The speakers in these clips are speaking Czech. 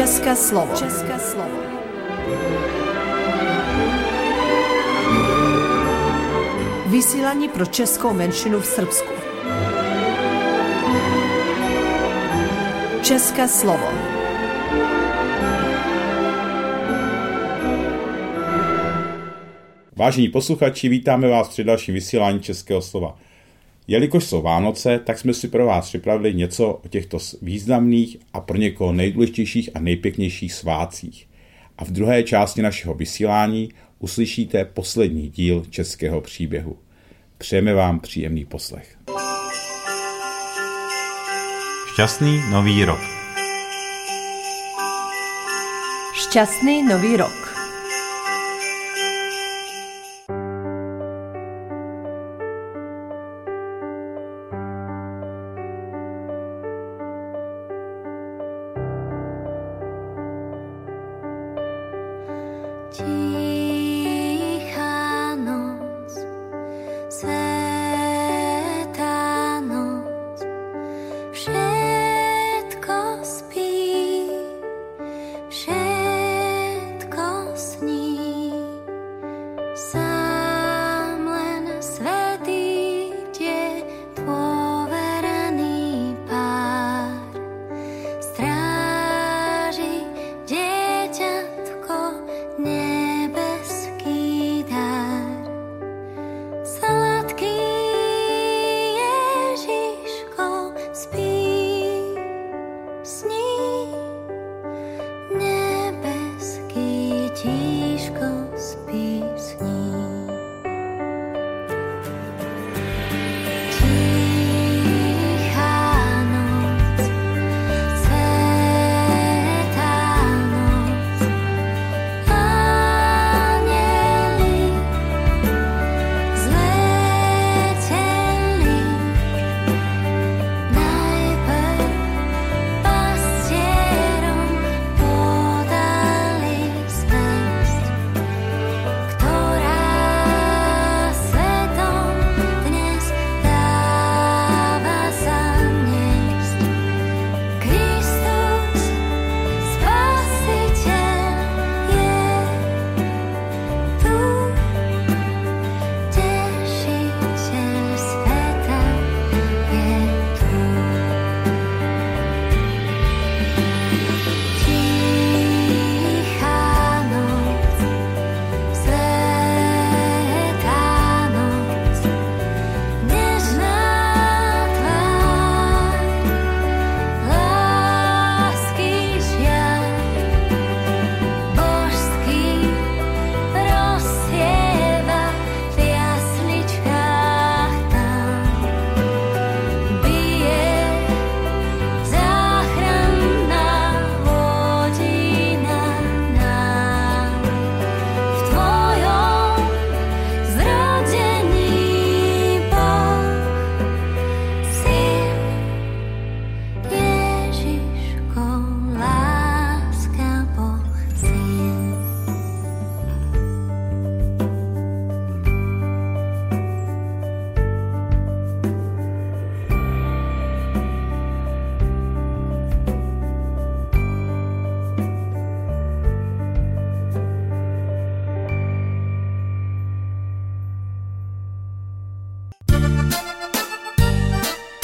České slovo. České slovo. Vysílání pro českou menšinu v Srbsku. České slovo. Vážení posluchači, vítáme vás při dalším vysílání Českého slova. Jelikož jsou Vánoce, tak jsme si pro vás připravili něco o těchto významných a pro někoho nejdůležitějších a nejpěknějších svácích. A v druhé části našeho vysílání uslyšíte poslední díl českého příběhu. Přejeme vám příjemný poslech. Šťastný nový rok. Šťastný nový rok.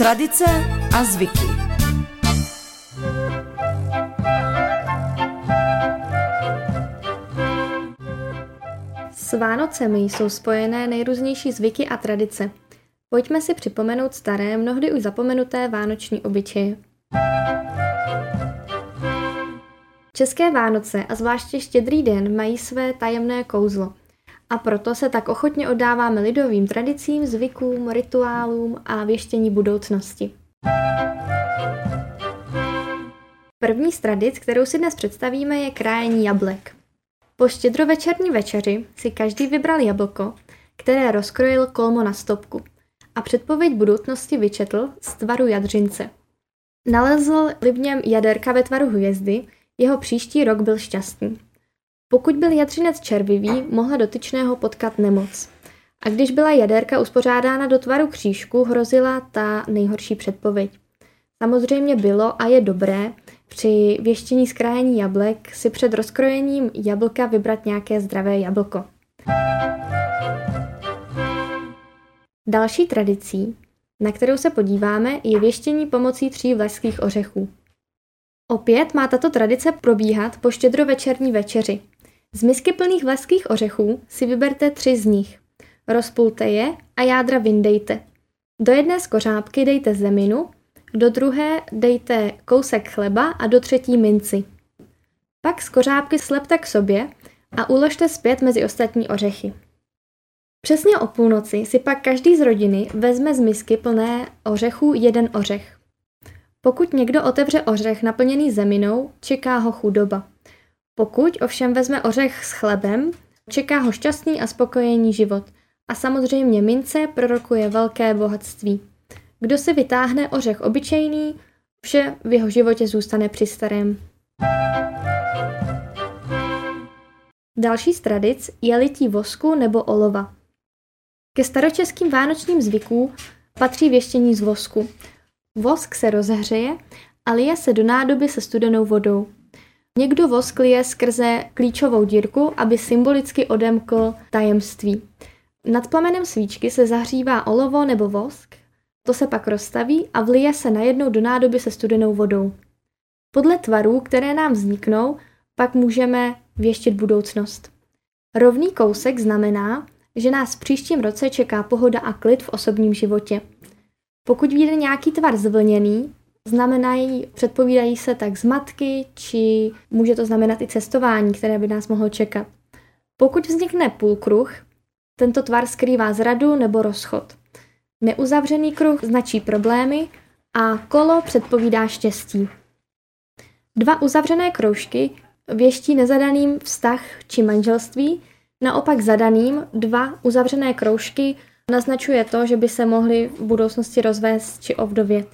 Tradice a zvyky. S Vánocemi jsou spojené nejrůznější zvyky a tradice. Pojďme si připomenout staré, mnohdy už zapomenuté vánoční obyčeje. České Vánoce a zvláště Štědrý den mají své tajemné kouzlo – a proto se tak ochotně oddáváme lidovým tradicím, zvykům, rituálům a věštění budoucnosti. První z tradic, kterou si dnes představíme, je krájení jablek. Po štědrovečerní večeři si každý vybral jablko, které rozkrojil kolmo na stopku a předpověď budoucnosti vyčetl z tvaru jadřince. Nalezl libněm jaderka ve tvaru hvězdy, jeho příští rok byl šťastný. Pokud byl jadřinec červivý, mohla dotyčného potkat nemoc. A když byla jaderka uspořádána do tvaru křížku, hrozila ta nejhorší předpověď. Samozřejmě bylo a je dobré při věštění skrájení jablek si před rozkrojením jablka vybrat nějaké zdravé jablko. Další tradicí, na kterou se podíváme, je věštění pomocí tří vlašských ořechů. Opět má tato tradice probíhat po štědrovečerní večeři. Z misky plných vlašských ořechů si vyberte tři z nich. Rozpulte je a jádra vyndejte. Do jedné skořápky dejte zeminu, do druhé dejte kousek chleba a do třetí minci. Pak skořápky slepte k sobě a uložte zpět mezi ostatní ořechy. Přesně o půlnoci si pak každý z rodiny vezme z misky plné ořechů jeden ořech. Pokud někdo otevře ořech naplněný zeminou, čeká ho chudoba. Pokud ovšem vezme ořech s chlebem, čeká ho šťastný a spokojený život. A samozřejmě mince prorokuje velké bohatství. Kdo si vytáhne ořech obyčejný, vše v jeho životě zůstane při starém. Další z tradic je lití vosku nebo olova. Ke staročeským vánočním zvykům patří věštění z vosku. Vosk se rozhřeje a lije se do nádoby se studenou vodou. Někdo vosk lije skrze klíčovou dírku, aby symbolicky odemkl tajemství. Nad plamenem svíčky se zahřívá olovo nebo vosk, to se pak rozstaví a vlije se najednou do nádoby se studenou vodou. Podle tvarů, které nám vzniknou, pak můžeme věštit budoucnost. Rovný kousek znamená, že nás v příštím roce čeká pohoda a klid v osobním životě. Pokud vyjde nějaký tvar zvlněný, znamenají, předpovídají se tak zmatky, či může to znamenat i cestování, které by nás mohlo čekat. Pokud vznikne půlkruh, tento tvar skrývá zradu nebo rozchod. Neuzavřený kruh značí problémy a kolo předpovídá štěstí. Dva uzavřené kroužky věští nezadaným vztah či manželství, naopak zadaným dva uzavřené kroužky naznačuje to, že by se mohly v budoucnosti rozvést či ovdovět.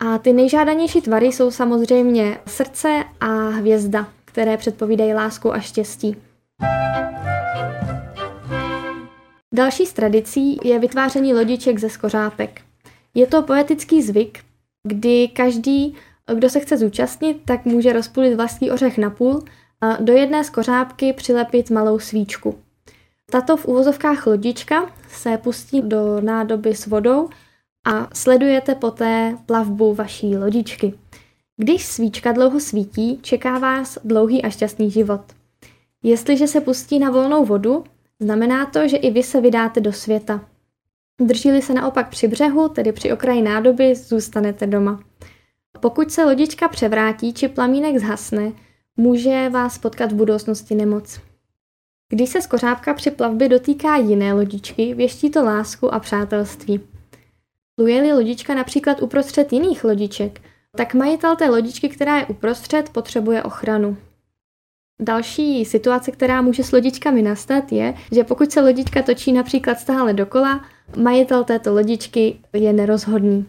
A ty nejžádanější tvary jsou samozřejmě srdce a hvězda, které předpovídají lásku a štěstí. Další z tradicí je vytváření lodiček ze skořápek. Je to poetický zvyk, kdy každý, kdo se chce zúčastnit, tak může rozpůlit vlastní ořech na půl a do jedné skořápky přilepit malou svíčku. Tato v uvozovkách lodička se pustí do nádoby s vodou a sledujete poté plavbu vaší lodičky. Když svíčka dlouho svítí, čeká vás dlouhý a šťastný život. Jestliže se pustí na volnou vodu, znamená to, že i vy se vydáte do světa. Držíli se naopak při břehu, tedy při okraji nádoby, zůstanete doma. Pokud se lodička převrátí či plamínek zhasne, může vás potkat v budoucnosti nemoc. Když se skořápka při plavbě dotýká jiné lodičky, věští to lásku a přátelství. Pluje-li lodička například uprostřed jiných lodiček, tak majitel té lodičky, která je uprostřed, potřebuje ochranu. Další situace, která může s lodičkami nastat, je, že pokud se lodička točí například stále dokola, majitel této lodičky je nerozhodný.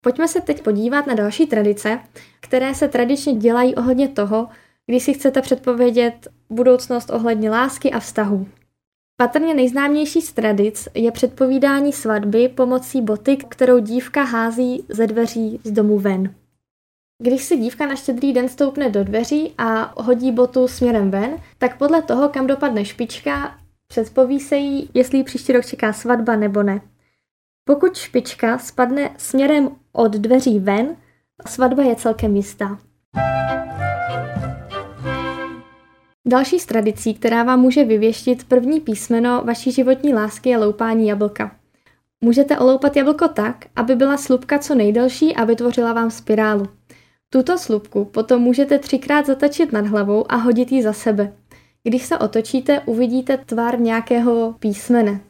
Pojďme se teď podívat na další tradice, které se tradičně dělají ohledně toho, když si chcete předpovědět budoucnost ohledně lásky a vztahu. Patrně nejznámější z tradic je předpovídání svatby pomocí boty, kterou dívka hází ze dveří z domu ven. Když si dívka na štědrý den stoupne do dveří a hodí botu směrem ven, tak podle toho, kam dopadne špička, předpoví se jí, jestli příští rok čeká svatba nebo ne. Pokud špička spadne směrem od dveří ven, svatba je celkem jistá. Další z tradicí, která vám může vyvěštit první písmeno vaší životní lásky je loupání jablka. Můžete oloupat jablko tak, aby byla slupka co nejdelší a vytvořila vám spirálu. Tuto slupku potom můžete třikrát zatačit nad hlavou a hodit ji za sebe. Když se otočíte, uvidíte tvar nějakého písmene.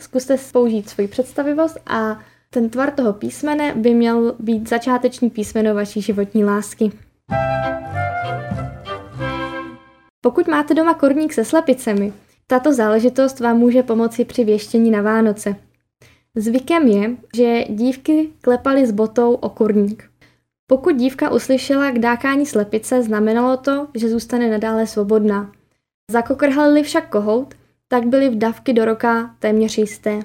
Zkuste použít svoji představivost a ten tvar toho písmene by měl být začáteční písmeno vaší životní lásky. Pokud máte doma korník se slepicemi, tato záležitost vám může pomoci při věštění na Vánoce. Zvykem je, že dívky klepaly s botou o kurník. Pokud dívka uslyšela k dákání slepice, znamenalo to, že zůstane nadále svobodná. Zakokrhalili však kohout, tak byly vdavky do roka téměř jisté.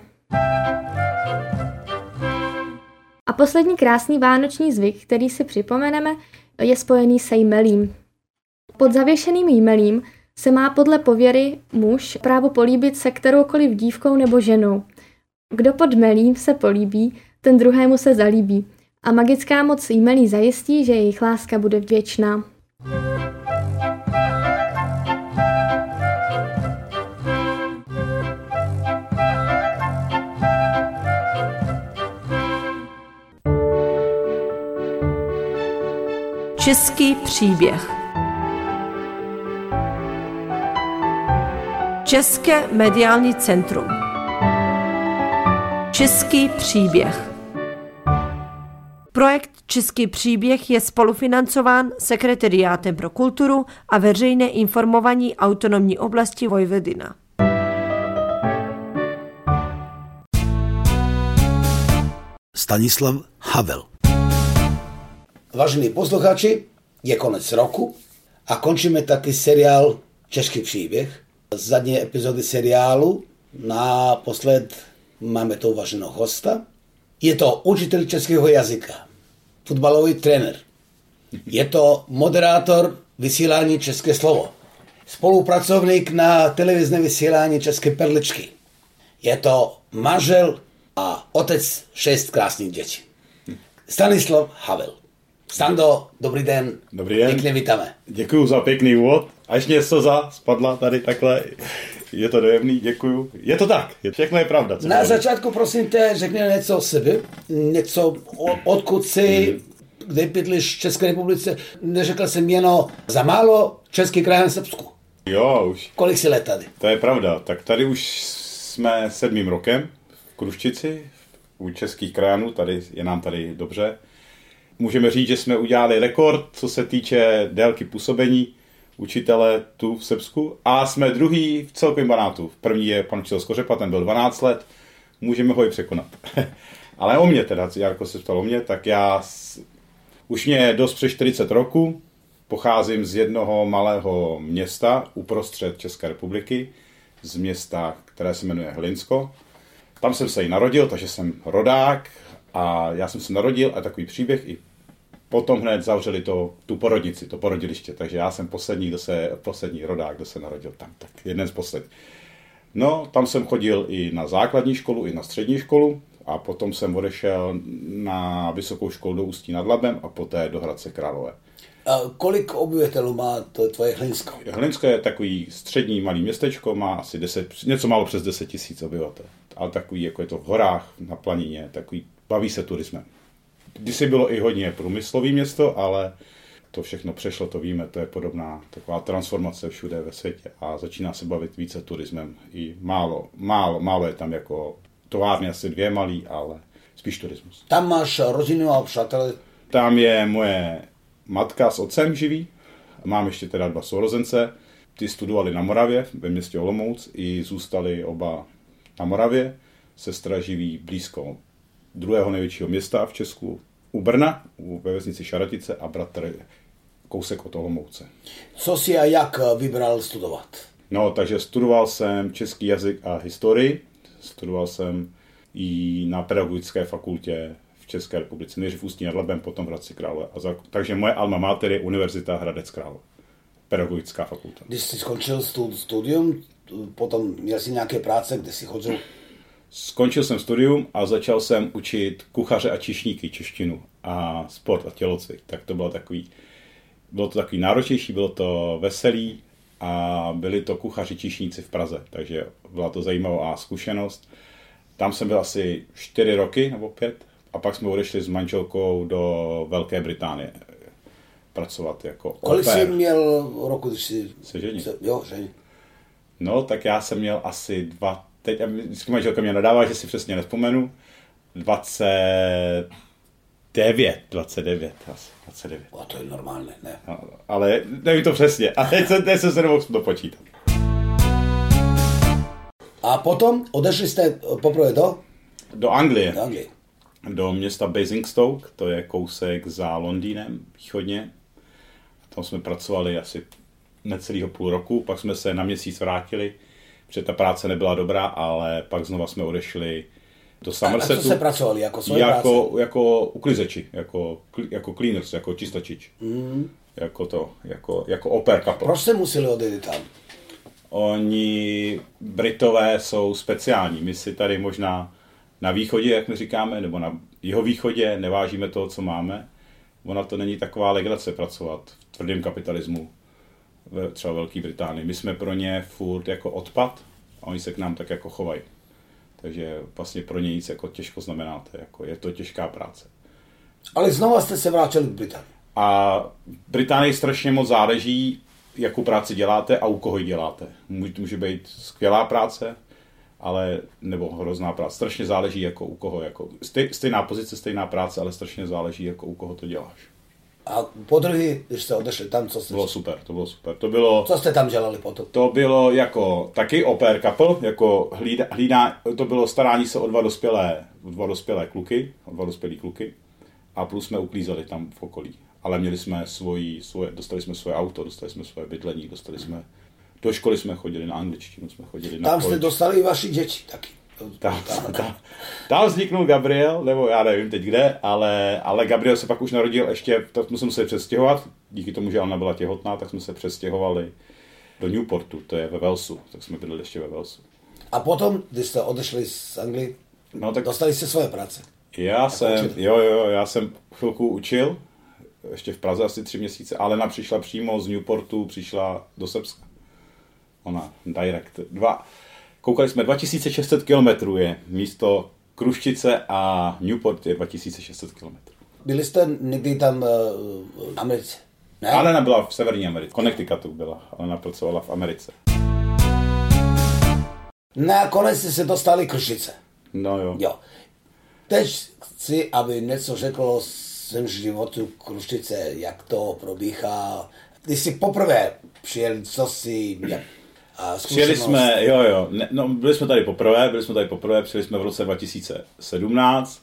A poslední krásný vánoční zvyk, který si připomeneme, je spojený se jmelím. Pod zavěšeným jmelím se má podle pověry muž právo políbit se kteroukoliv dívkou nebo ženou. Kdo pod melím se políbí, ten druhému se zalíbí. A magická moc jmelí zajistí, že jejich láska bude věčná. Český příběh České mediální centrum Český příběh Projekt Český příběh je spolufinancován Sekretariátem pro kulturu a veřejné informování autonomní oblasti Vojvodina. Stanislav Havel Vážení posluchači, je konec roku a končíme taky seriál Český příběh. Zadní epizody seriálu naposled máme to uvaženého hosta. Je to učitel českého jazyka, futbalový trenér. Je to moderátor vysílání České slovo. Spolupracovník na televizní vysílání České perličky. Je to manžel a otec šest krásných dětí. Stanislav Havel. Stando, dobrý den. Dobrý den. Pěkně vítáme. Děkuju za pěkný úvod. Až mě slza spadla tady takhle. Je to dojemný, děkuju. Je to tak, všechno je pravda. Co Na pravda. začátku prosím tě, řekni něco o sebe, něco o, odkud jsi, kde bydlíš v České republice. Neřekl jsem jenom za málo Český kraj na Srbsku. Jo, už. Kolik si let tady? To je pravda. Tak tady už jsme sedmým rokem v Kruščici, u českých krajanů, tady je nám tady dobře. Můžeme říct, že jsme udělali rekord, co se týče délky působení učitele tu v Srbsku a jsme druhý v celkovém banátu. První je pan učitel Skořepa, ten byl 12 let, můžeme ho i překonat. Ale o mě teda, Jarko se ptal o mě, tak já už mě dost přes 40 roku, pocházím z jednoho malého města uprostřed České republiky, z města, které se jmenuje Hlinsko. Tam jsem se i narodil, takže jsem rodák a já jsem se narodil a takový příběh i potom hned zavřeli to, tu porodnici, to porodiliště, takže já jsem poslední, kdo se, poslední rodák, kdo se narodil tam, tak jeden z posledních. No, tam jsem chodil i na základní školu, i na střední školu a potom jsem odešel na vysokou školu do Ústí nad Labem a poté do Hradce Králové. A kolik obyvatelů má to tvoje Hlinsko? Hlinsko je takový střední malý městečko, má asi 10, něco málo přes 10 tisíc obyvatel. Ale takový, jako je to v horách, na planině, takový, baví se turismem. Kdysi bylo i hodně průmyslový město, ale to všechno přešlo, to víme, to je podobná taková transformace všude ve světě a začíná se bavit více turismem. I málo, málo, málo je tam jako továrny asi dvě malý, ale spíš turismus. Tam máš rodinu a přátelé. Tam je moje matka s otcem živí. Mám ještě teda dva sourozence. Ty studovali na Moravě ve městě Olomouc i zůstali oba na Moravě. Sestra živí blízko druhého největšího města v Česku, u Brna, u- ve vesnici Šaratice a bratr kousek od Olomouce. Co si a jak vybral studovat? No, takže studoval jsem český jazyk a historii. Studoval jsem i na pedagogické fakultě v České republice. Nejdřív v Ústí nad Labem, potom v Hradci Králové. A za, takže moje alma mater je Univerzita Hradec Králové. Pedagogická fakulta. Když jsi skončil stud, studium, potom měl jsi nějaké práce, kde jsi chodil? Skončil jsem studium a začal jsem učit kuchaře a čišníky češtinu a sport a tělocvik. Tak to bylo takový, bylo to takový náročnější, bylo to veselý a byli to kuchaři čišníci v Praze, takže byla to zajímavá zkušenost. Tam jsem byl asi čtyři roky nebo pět a pak jsme odešli s manželkou do Velké Británie pracovat jako Kolik jsi měl roku, když jsi... Se ženit. se- Jo, žení. No, tak já jsem měl asi dva, teď vždycky manželka mě nadává, že si přesně nespomenu, 29, 29, asi 29. A to je normálně, ne? No, ale nevím to přesně, a teď, jsem- teď jsem se nemohl dopočítat. A potom odešli jste poprvé do, Do Anglie, do Anglie. do města Basingstoke, to je kousek za Londýnem východně. Tam jsme pracovali asi necelého půl roku, pak jsme se na měsíc vrátili, protože ta práce nebyla dobrá, ale pak znova jsme odešli Do A, a Somersetu. co se pracovali jako svoje jako, práce? jako uklizeči, jako, jako cleaners, jako čistačič. Mm. Jako to, jako, jako oper couple. Proč jste museli odejít tam? Oni, Britové, jsou speciální. My si tady možná na východě, jak my říkáme, nebo na jeho východě nevážíme toho, co máme. Ona to není taková legrace pracovat v tvrdém kapitalismu ve třeba Velké Británii. My jsme pro ně furt jako odpad a oni se k nám tak jako chovají. Takže vlastně pro ně nic jako těžko znamenáte. Jako je to těžká práce. Ale znova jste se vrátili k Británii. A Británii strašně moc záleží, jakou práci děláte a u koho ji děláte. Může, může být skvělá práce, ale nebo hrozná práce. Strašně záleží, jako u koho. Jako, stej, stejná pozice, stejná práce, ale strašně záleží, jako u koho to děláš. A po druhý, když jste odešli tam, co jste, bylo super, to bylo super. To bylo, co jste tam dělali potom? to bylo jako taky oper couple, jako hlída, hlídá, to bylo starání se o dva dospělé, o dva dospělé kluky, o dva dospělí kluky a plus jsme uklízeli tam v okolí. Ale měli jsme svoji, svoje, dostali jsme svoje auto, dostali jsme svoje bydlení, dostali jsme, do školy jsme chodili na angličtinu, jsme chodili na Tam jste college. dostali i vaši děti taky. Tam, tam, tam vzniknul Gabriel, nebo já nevím teď kde, ale, ale Gabriel se pak už narodil ještě, tak jsme se museli přestěhovat, díky tomu, že Anna byla těhotná, tak jsme se přestěhovali do Newportu, to je ve Walesu, tak jsme bydleli ještě ve Walesu. A potom, když jste odešli z Anglii, No tak dostali jste svoje práce. já jsem, učitel. jo, jo, já jsem chvilku učil, ještě v Praze asi tři měsíce, ale Lena přišla přímo z Newportu, přišla do Srbska. Ona, direct. Dva, koukali jsme, 2600 km je místo Kruščice a Newport je 2600 km. Byli jste někdy tam uh, v Americe? Ne? Alena byla v Severní Americe, Connecticutu byla, Alena pracovala v Americe. Nakonec se dostali Krušice. No jo. Jo. Teď chci, aby něco řekl o svém životu Kruštice, jak to probíhá. Když jsi poprvé přijel, co si... Jak, a Přijeli zkušenost? jsme, jo, jo, ne, no, byli jsme tady poprvé, byli jsme tady poprvé, přijeli jsme v roce 2017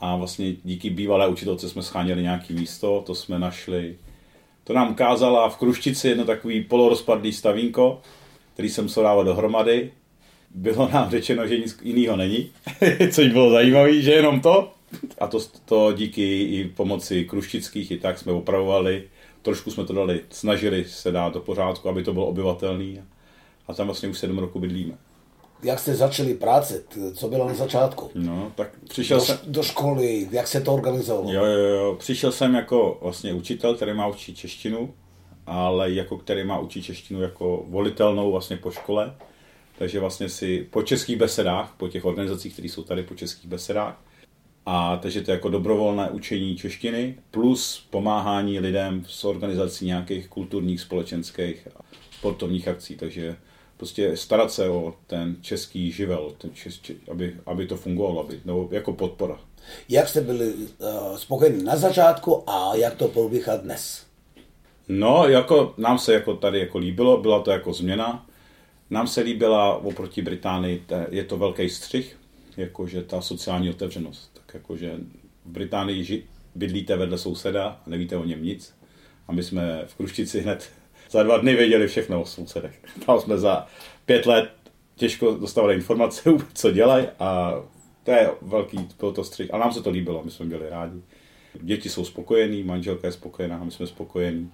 a vlastně díky bývalé učitelce jsme scháněli nějaký místo, to jsme našli. To nám ukázala v Kruštici jedno takový polorozpadlý stavínko, který jsem musel dávat dohromady. Bylo nám řečeno, že nic jiného není, což bylo zajímavé, že jenom to. A to, to díky i pomoci kruštických i tak jsme opravovali. Trošku jsme to dali, snažili se dát do pořádku, aby to bylo obyvatelný. A tam vlastně už sedm roku bydlíme. Jak jste začali práce? Co bylo na začátku? No, tak přišel Do, jsem... do školy, jak se to organizovalo? Jo, jo, jo. Přišel jsem jako vlastně učitel, který má učit češtinu, ale jako který má učit češtinu jako volitelnou vlastně po škole. Takže vlastně si po českých besedách, po těch organizacích, které jsou tady po českých besedách, a takže to je jako dobrovolné učení češtiny plus pomáhání lidem s organizací nějakých kulturních, společenských a sportovních akcí. Takže prostě starat se o ten český živel, ten čes, če, aby, aby to fungovalo, aby, nebo jako podpora. Jak jste byli uh, spokojeni na začátku a jak to probíhá dnes? No, jako nám se jako tady jako líbilo, byla to jako změna. Nám se líbila oproti Británii, je to velký střih, jakože ta sociální otevřenost. Tak jakože v Británii ži, bydlíte vedle souseda a nevíte o něm nic. A my jsme v Kruštici hned za dva dny věděli všechno o sousedech. Tam jsme za pět let těžko dostávali informace, co dělají a to je velký, byl to střih. A nám se to líbilo, my jsme byli rádi. Děti jsou spokojení, manželka je spokojená, my jsme spokojení.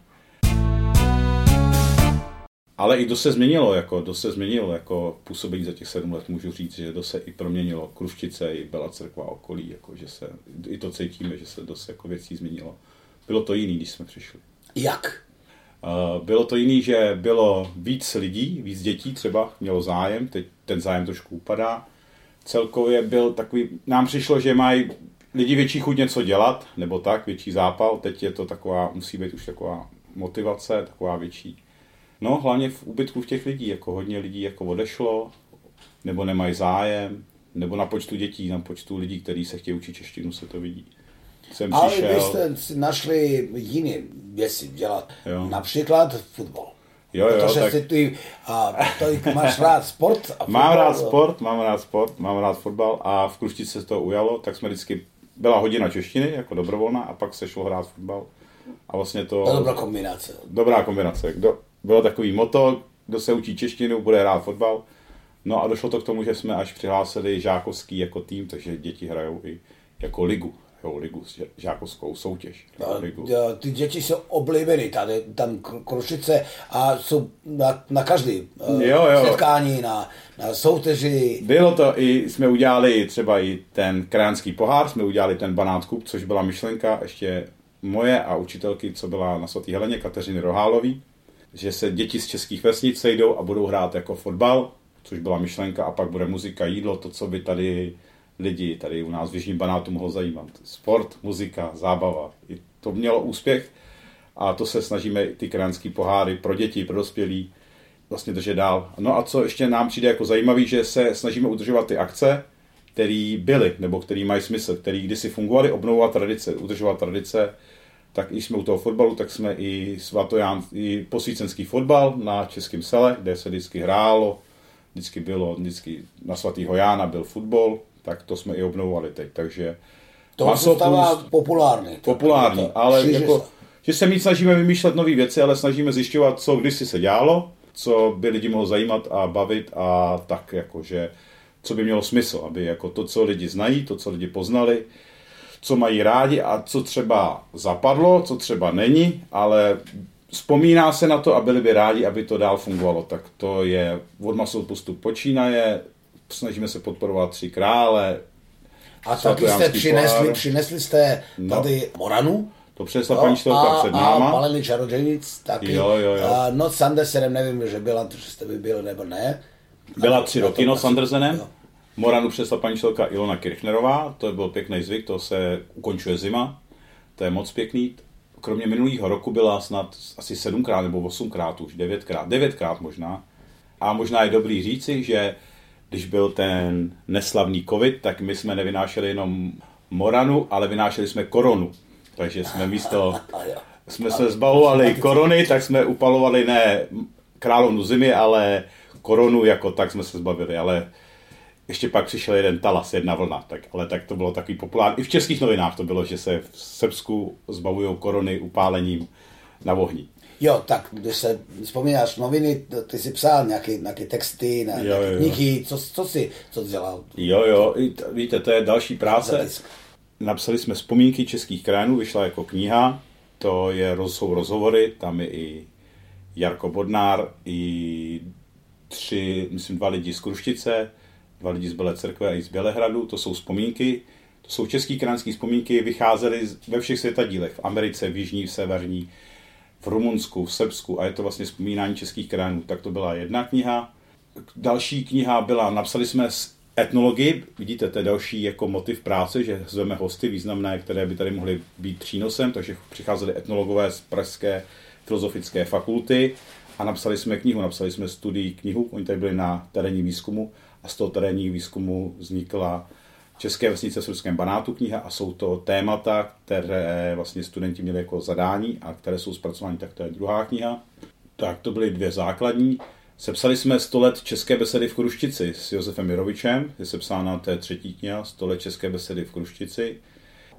Ale i to se změnilo, jako, to se změnilo, jako působení za těch sedm let, můžu říct, že to se i proměnilo. Kruštice, i byla Cerkva okolí, jako, že se, i to cítíme, že se dost jako věcí změnilo. Bylo to jiný, když jsme přišli. Jak? Uh, Bylo to jiný, že bylo víc lidí, víc dětí třeba mělo zájem, teď ten zájem trošku upadá. Celkově byl takový, nám přišlo, že mají lidi větší chuť něco dělat, nebo tak, větší zápal, teď je to taková, musí být už taková motivace, taková větší. No, hlavně v úbytku v těch lidí, jako hodně lidí jako odešlo, nebo nemají zájem, nebo na počtu dětí, na počtu lidí, kteří se chtějí učit češtinu, se to vidí. Jsem Ale přišel, vy jste si našli jiné věci dělat. Jo. Například fotbal. Jo, jo, Protože tak- si ty, a, ty máš rád sport. A Mám fotbal, rád sport, mám rád sport, mám rád fotbal a v Kruštici se to ujalo, tak jsme vždycky, byla hodina češtiny jako dobrovolná a pak se šlo hrát fotbal. A vlastně to... To dobrá kombinace. dobrá kombinace. Kdo, bylo takový moto, kdo se učí češtinu, bude hrát fotbal. No a došlo to k tomu, že jsme až přihlásili žákovský jako tým, takže děti hrajou i jako ligu, jo, ligu, žákovskou soutěž. A, Ligu. Ty děti jsou oblíbený, tady, tam Kr- Krušice a jsou na, na každý eh, Jo, jo. setkání, na, na soutěži. Bylo to i, jsme udělali třeba i ten krajánský pohár, jsme udělali ten Banát Cup, což byla myšlenka ještě moje a učitelky, co byla na svatý Heleně, Kateřiny Rohálový, že se děti z českých vesnic sejdou a budou hrát jako fotbal, což byla myšlenka a pak bude muzika, jídlo, to, co by tady lidi tady u nás v Jižním Banátu mohlo zajímat. Sport, muzika, zábava. I to mělo úspěch a to se snažíme i ty krajánský poháry pro děti, pro dospělí vlastně držet dál. No a co ještě nám přijde jako zajímavý, že se snažíme udržovat ty akce, které byly, nebo které mají smysl, které kdysi fungovaly, obnovovat tradice, udržovat tradice, tak i jsme u toho fotbalu, tak jsme i svatoján, i posvícenský fotbal na Českém sele, kde se vždycky hrálo, vždycky bylo, vždycky na svatýho Jána byl fotbal, tak to jsme i obnovovali teď, takže To maso stává plus- populární. populární, To- ale šíří jako, že se víc snažíme vymýšlet nové věci, ale snažíme zjišťovat, co kdysi se dělalo, co by lidi mohlo zajímat a bavit a tak jakože, co by mělo smysl, aby jako to, co lidi znají, to, co lidi poznali, co mají rádi a co třeba zapadlo, co třeba není, ale vzpomíná se na to a byli by rádi, aby to dál fungovalo. Tak to je od masovou postup počínaje, snažíme se podporovat tři krále, A taky jste přinesli, pohár. přinesli jste No. tady Moranu. to přesla paní čtelka před a náma. palení čarodějnic taky. Jo, jo, jo. A Noc s Andersenem, nevím, že byla, že jste by byl nebo ne. Byla A- tři a roky to no s Andersenem. jo. Moranu přesla paní čtelka Ilona Kirchnerová, to byl pěkný zvyk, to se ukončuje zima, to je moc pěkný. Kromě minulého roku byla snad asi sedmkrát nebo osmkrát už, devětkrát, devětkrát možná. A možná je dobrý říci, že když byl ten neslavný covid, tak my jsme nevynášeli jenom Moranu, ale vynášeli jsme koronu. Takže jsme místo, jsme se zbavovali korony, tak jsme upalovali ne královnu zimy, ale koronu jako tak jsme se zbavili, ale ještě pak přišel jeden talas, jedna vlna, tak, ale tak to bylo takový populární. I v českých novinách to bylo, že se v Srbsku zbavují korony upálením na ohni. Jo, tak když se vzpomínáš noviny, ty si psal nějaké, nějaké texty, na, Jo, nějaké jo, knihy, co, co si, co jsi dělal? Jo, jo, víte, to je další práce. Napsali jsme vzpomínky českých krajinů, vyšla jako kniha, to je, jsou rozhovory, tam je i Jarko Bodnár, i tři, myslím, dva lidi z Kruštice, dva lidi z Bělé cerkve a i z Bělehradu, to jsou vzpomínky, to jsou český krajinské vzpomínky, vycházely ve všech světadílech, v Americe, v Jižní, v Severní, v Rumunsku, v Srbsku a je to vlastně vzpomínání českých krajinů. Tak to byla jedna kniha. Další kniha byla, napsali jsme etnologii, vidíte, to je další jako motiv práce, že zveme hosty významné, které by tady mohly být přínosem, takže přicházeli etnologové z Pražské filozofické fakulty a napsali jsme knihu, napsali jsme studii knihu, oni tady byli na terénní výzkumu a z toho terénního výzkumu vznikla České vesnice v Srbském banátu kniha a jsou to témata, které vlastně studenti měli jako zadání a které jsou zpracovány, tak to je druhá kniha. Tak to byly dvě základní. Sepsali jsme 100 let České besedy v Kruštici s Josefem Mirovičem, je sepsána té třetí kniha 100 let České besedy v Kruštici.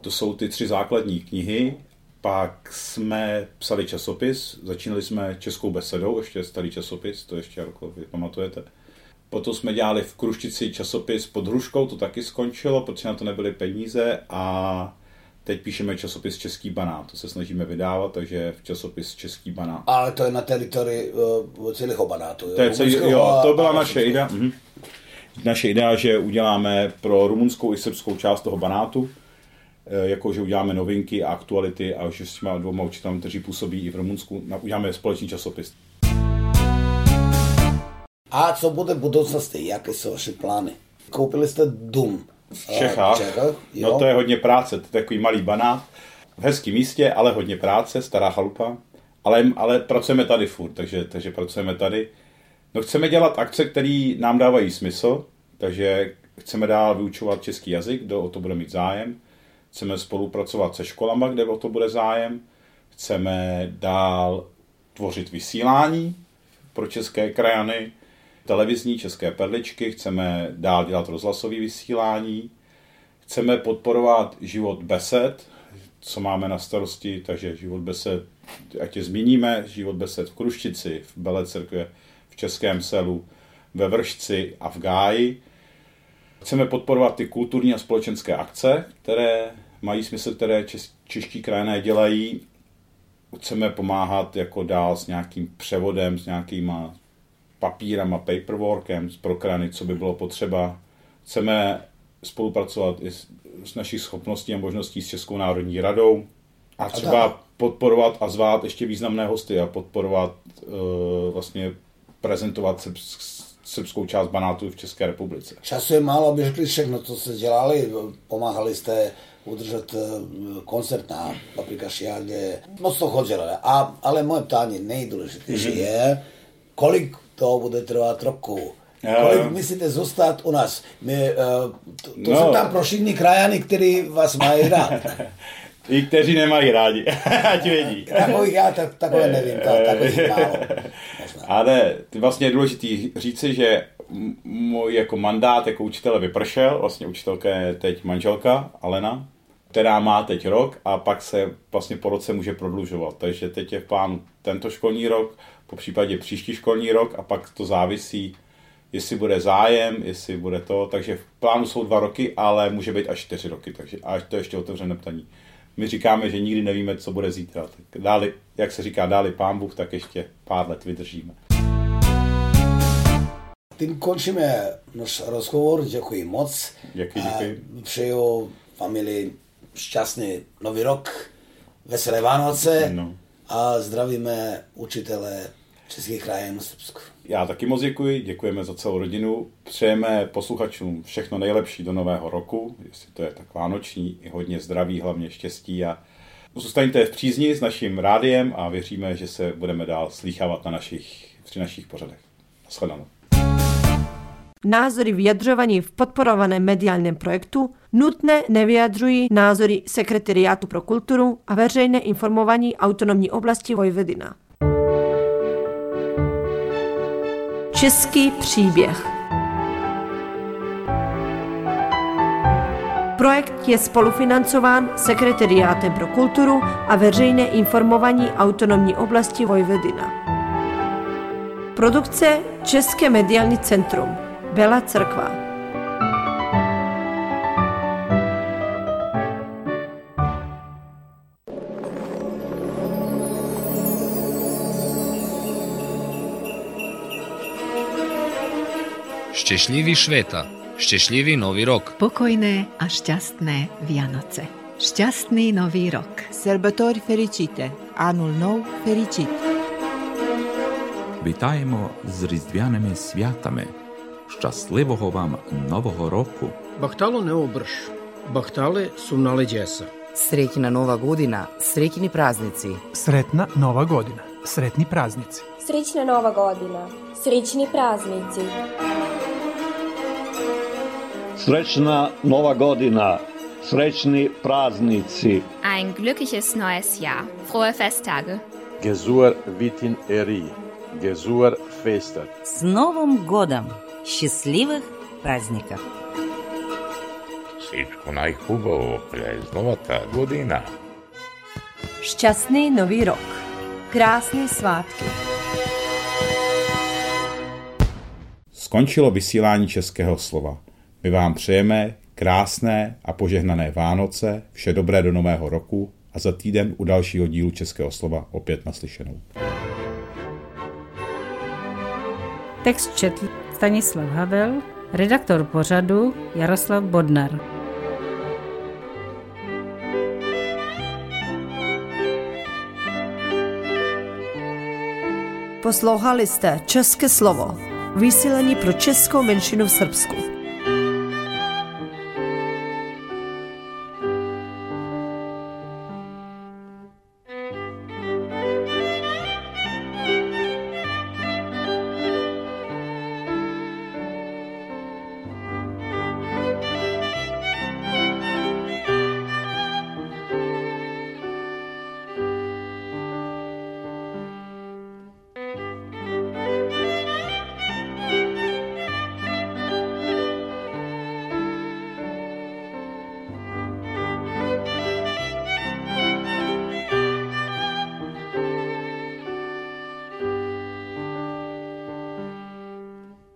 To jsou ty tři základní knihy. Pak jsme psali časopis, začínali jsme Českou besedou, ještě starý časopis, to ještě jako vy pamatujete. Potom jsme dělali v Kruštici časopis pod Hruškou, to taky skončilo, protože na to nebyly peníze a teď píšeme časopis Český banát, to se snažíme vydávat, takže v časopis Český banát. Ale to je na teritorii uh, celého banátu. To, je celý, jo, to byla naše idea. Mhm. Naše idea, že uděláme pro rumunskou i srbskou část toho banátu, eh, jako že uděláme novinky a aktuality a že s těma dvoma učitelům, kteří působí i v Rumunsku, uděláme společný časopis. A co bude v budoucnosti? Jaké jsou vaše plány? Koupili jste dům V Čechách. V Čechách jo? No to je hodně práce, to je takový malý banát. V hezkém místě, ale hodně práce, stará chalupa. Ale, ale pracujeme tady furt, takže, takže pracujeme tady. No chceme dělat akce, které nám dávají smysl, takže chceme dál vyučovat český jazyk, kdo o to bude mít zájem. Chceme spolupracovat se školama, kde o to bude zájem. Chceme dál tvořit vysílání pro české krajany, televizní české perličky, chceme dál dělat rozhlasové vysílání, chceme podporovat život besed, co máme na starosti, takže život besed, ať je zmíníme, život besed v Kruštici, v Bele Cerkve, v Českém selu, ve Vršci a v Gáji. Chceme podporovat ty kulturní a společenské akce, které mají smysl, které čeští krajiné dělají. Chceme pomáhat jako dál s nějakým převodem, s nějakýma papírama, paperworkem, s prokrany, co by bylo potřeba. Chceme spolupracovat i s, s naší schopností a možností s Českou národní radou a třeba podporovat a zvát ještě významné hosty a podporovat uh, vlastně prezentovat srbsk, srbskou část Banátu v České republice. Času je málo, aby řekli všechno, co jste dělali. Pomáhali jste udržet eh, koncert na Paprika Šiage. Moc to chodilo. A, ale moje ptání nejdůležitější mm-hmm. je, kolik to bude trvat roku. Kolik myslíte zůstat u nás? My, uh, to, to no. jsou tam pro všichni krajany, kteří vás mají rád. I kteří nemají rádi, ať vědí. Takových já tak, takové nevím, tak, takových málo. Ale vlastně je důležité říci, že můj jako mandát jako učitele vypršel, vlastně učitelka je teď manželka Alena, která má teď rok a pak se vlastně po roce může prodlužovat. Takže teď je v plánu tento školní rok, po případě příští školní rok a pak to závisí, jestli bude zájem, jestli bude to. Takže v plánu jsou dva roky, ale může být až čtyři roky, takže až to ještě otevřené ptaní. My říkáme, že nikdy nevíme, co bude zítra. Tak dáli, jak se říká, dáli pán Bůh, tak ještě pár let vydržíme. Tím končíme náš rozhovor. Děkuji moc. Děkuji, děkuji. Přeju familii šťastný nový rok, veselé Vánoce no. a zdravíme učitele českých krajin v Srbsku. Já taky moc děkuji, děkujeme za celou rodinu. Přejeme posluchačům všechno nejlepší do nového roku, jestli to je tak vánoční, i hodně zdraví, hlavně štěstí a zůstaňte v přízni s naším rádiem a věříme, že se budeme dál slýchávat na našich, při našich pořadech. Naschledanou. Názory vyjadřovaní v podporovaném mediálním projektu nutné nevyjadřují názory Sekretariátu pro kulturu a veřejné informování autonomní oblasti Vojvodina. Český příběh. Projekt je spolufinancován Sekretariátem pro kulturu a veřejné informování autonomní oblasti Vojvodina. Produkce České mediální centrum. Bela Crkva Šťastlivý šveta, šťastlivý nový rok. Pokojné a šťastné Vianoce. Šťastný nový rok. Sărbători fericite, anul nou fericit. Вітаємо з різдвяними святами. Щасливого вам нового року. Бахтало не обрш. Бахтали сумнали джеса. Srećna nova godina, srećni praznici. Sretna nova godina, sretni praznici. Srećna nova godina, srećni praznici. Srećna nova godina, srećni praznici. Ein glückliches neues Jahr. Frohe Festtage. Gesur vitin eri. Gesur festa. С Новым годом! Счастливых праздников! Всичко най-хубаво през новата година. Šťastný nový rok. Krásné svátky. Skončilo vysílání českého slova. My vám přejeme krásné a požehnané Vánoce, vše dobré do nového roku a za týden u dalšího dílu Českého slova opět naslyšenou. Text četl Stanislav Havel, redaktor pořadu Jaroslav Bodnar. Poslouchali jste České slovo, vysílení pro českou menšinu v Srbsku.